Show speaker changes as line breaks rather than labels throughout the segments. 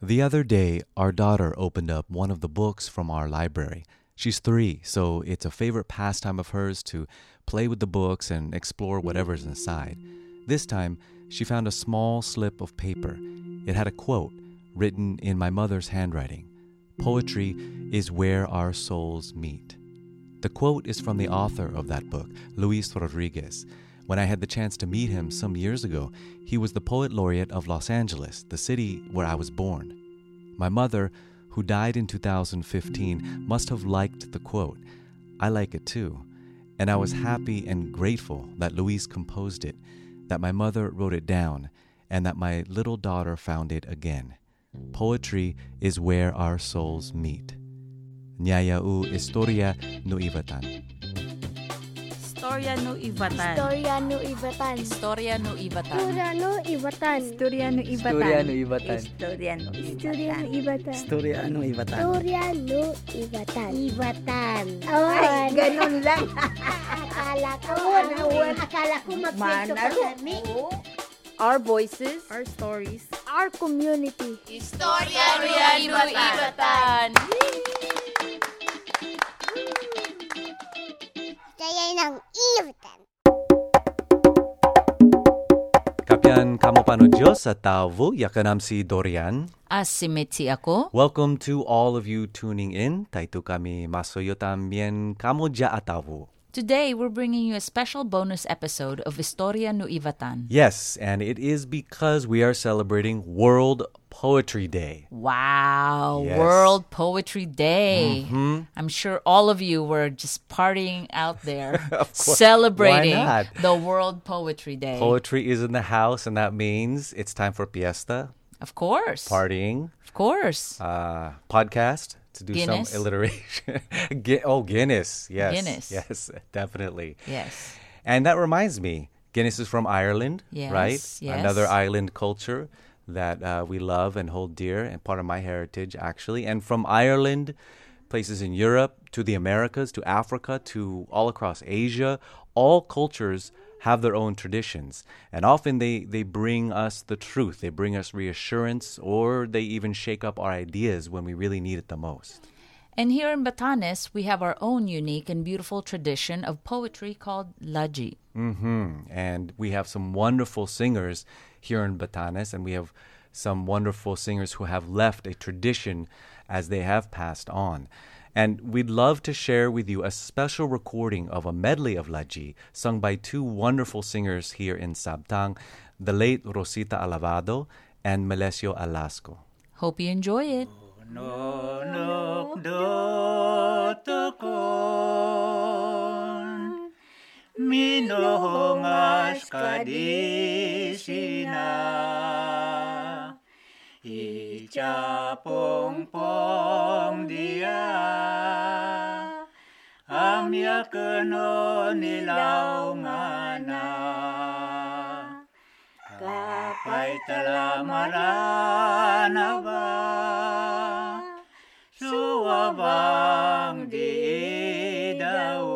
The other day, our daughter opened up one of the books from our library. She's three, so it's a favorite pastime of hers to play with the books and explore whatever's inside. This time, she found a small slip of paper. It had a quote written in my mother's handwriting Poetry is where our souls meet. The quote is from the author of that book, Luis Rodriguez. When I had the chance to meet him some years ago, he was the poet laureate of Los Angeles, the city where I was born. My mother, who died in 2015, must have liked the quote. I like it too. And I was happy and grateful that Luis composed it, that my mother wrote it down, and that my little daughter found it again. Poetry is where our souls meet. Nyayau Historia Nuivatan.
Istorya no Ivatan.
Istorya no Ivatan.
Istorya no Ivatan.
Istorya no Ivatan.
Istorya no Ibatan.
Istorya no Ibatan.
Istorya no.
Istorya
Ibatan.
Istorya no Ivatan. Ivatan.
Ay, ganun lang.
Akala ko, akala ko magkwento ka kami.
Our voices.
Our stories.
Our community.
Istorya no Ivatan.
Kaya ng Ivatan.
Kapyan kamo pano Diyos sa tawo, yakanam si Dorian.
Asimetsi ako.
Welcome to all of you tuning in. Taito kami masoyo también kamo ja atawo.
Today, we're bringing you a special bonus episode of Istorya no Ivatan.
Yes, and it is because we are celebrating World Poetry Day.
Wow,
Yes.
World Poetry Day. I'm sure all of you were just partying out there celebrating the World Poetry Day.
Poetry is in the house, and that means it's time for fiesta,
of course.
partying,
Of course.
uh, podcast to do
Guinness.
some alliteration. Gu- oh, Guinness. Yes.
Guinness.
Yes, definitely.
yes.
And that reminds me, Guinness is from Ireland,
Yes,
right?
yes.
Another island culture that uh, we love and hold dear, and part of my heritage, actually. And from Ireland, places in Europe, to the Americas, to Africa, to all across Asia, all cultures have their own traditions. And often they, they bring us the truth, they bring us reassurance, or they even shake up our ideas when we really need it the most.
And here in Batanes, we have our own unique and beautiful tradition of poetry called Laji.
Mm-hmm. And we have some wonderful singers here in Batanes, and we have some wonderful singers who have left a tradition as they have passed on. And we'd love to share with you a special recording of a medley of Laji sung by two wonderful singers here in Sabtang, the late Rosita Alavado and Melesio Alasco.
Hope you enjoy it.
Nonok dotokon Minohongas kadisina Icapong pong dia am Amya keno nilaw ngana Kapay talamarana ba Suwabang di daud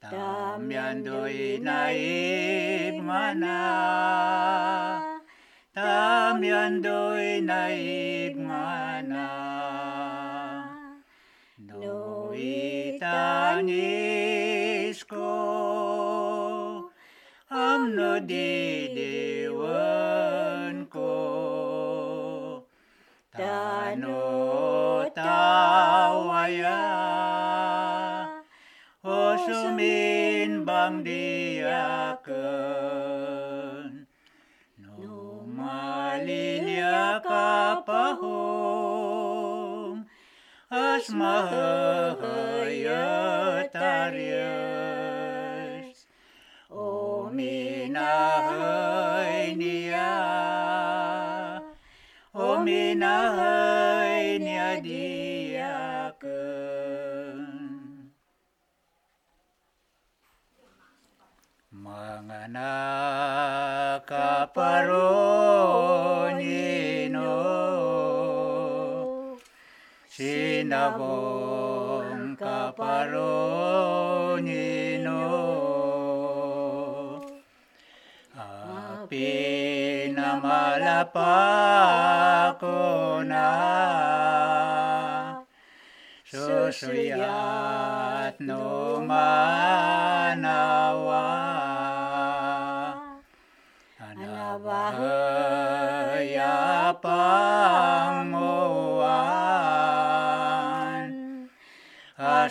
Tamyan do'y naib mana Tamyan do'y naib mana Do'y tangis ko Amno didiwan ko Tano tawaya O suminbang diyakan As mahayat aryas O minahay niya O minahay niya diyakan Mga nakaparonino Sinabong kaparonino Api na mala pa ko na susuyat no manawa anabahaya panguan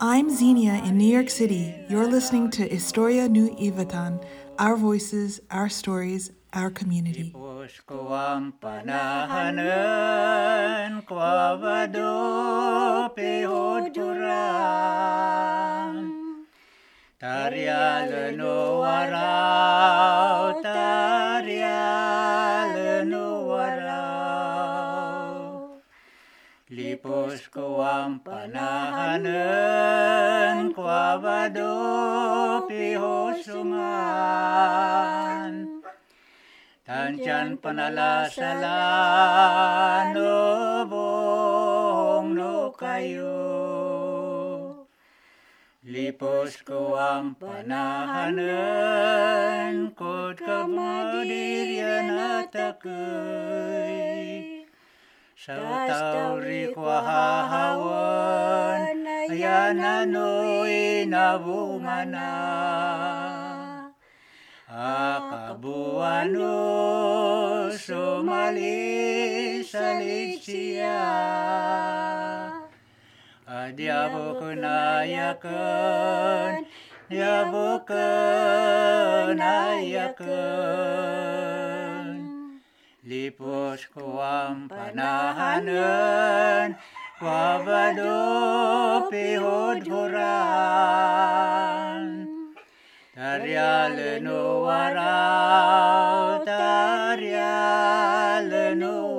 I'm Xenia in New York City. You're listening to Istorya no Ivatan, our voices, our stories, our community.
Lipos ko ang panahanan Kwabado pihusungan Tansyan panalasalan no bong no kayo. Lipos ko ang panahanan Kod kamadirian at ako'y Sa tauri ko hahawan Ayan ano'y nabunga na Akabuano sumali sa siya Adyabo ko na yakan Yabo ko na yakan Lipos ko ang panahanan Kwabado pihod huran Taryalano waraw, taryalano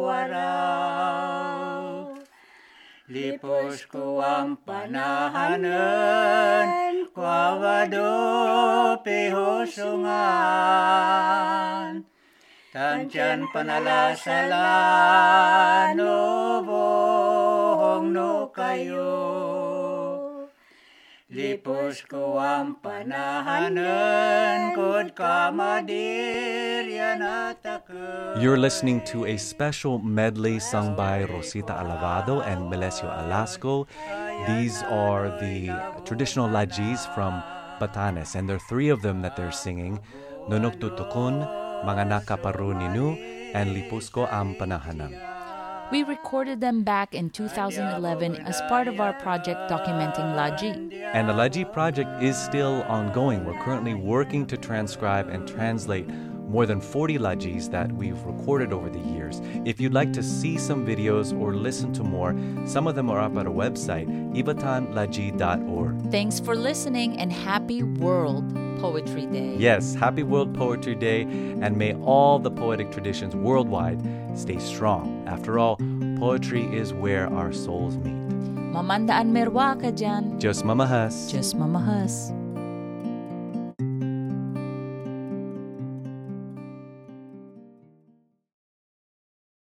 waraw. Lipos ko ang panahanan, kwawado pihusungan. Tansyan panalasalan, no bohong no kayo. Lipos ko ang panahanan, kod kamadiryan at.
You're listening to a special medley sung by Rosita Alavado and Melesio Alasco. These are the traditional lajis from Batanes, and there are three of them that they're singing Nunok Tutukun, Manganaka Paruninu, and Lipusko Am.
We recorded them back in 2011 as part of our project documenting Laji.
And the Laji project is still ongoing. We're currently working to transcribe and translate more than 40 Lajis that we've recorded over the years. If you'd like to see some videos or listen to more, some of them are up at our website, ibatanlaji.org.
Thanks for listening and happy World Poetry Day.
Yes, happy World Poetry Day, and may all the poetic traditions worldwide stay strong. After all, poetry is where our souls meet.
Mamandaan merwa ka dyan.
Just mamahas.
Just mamahas.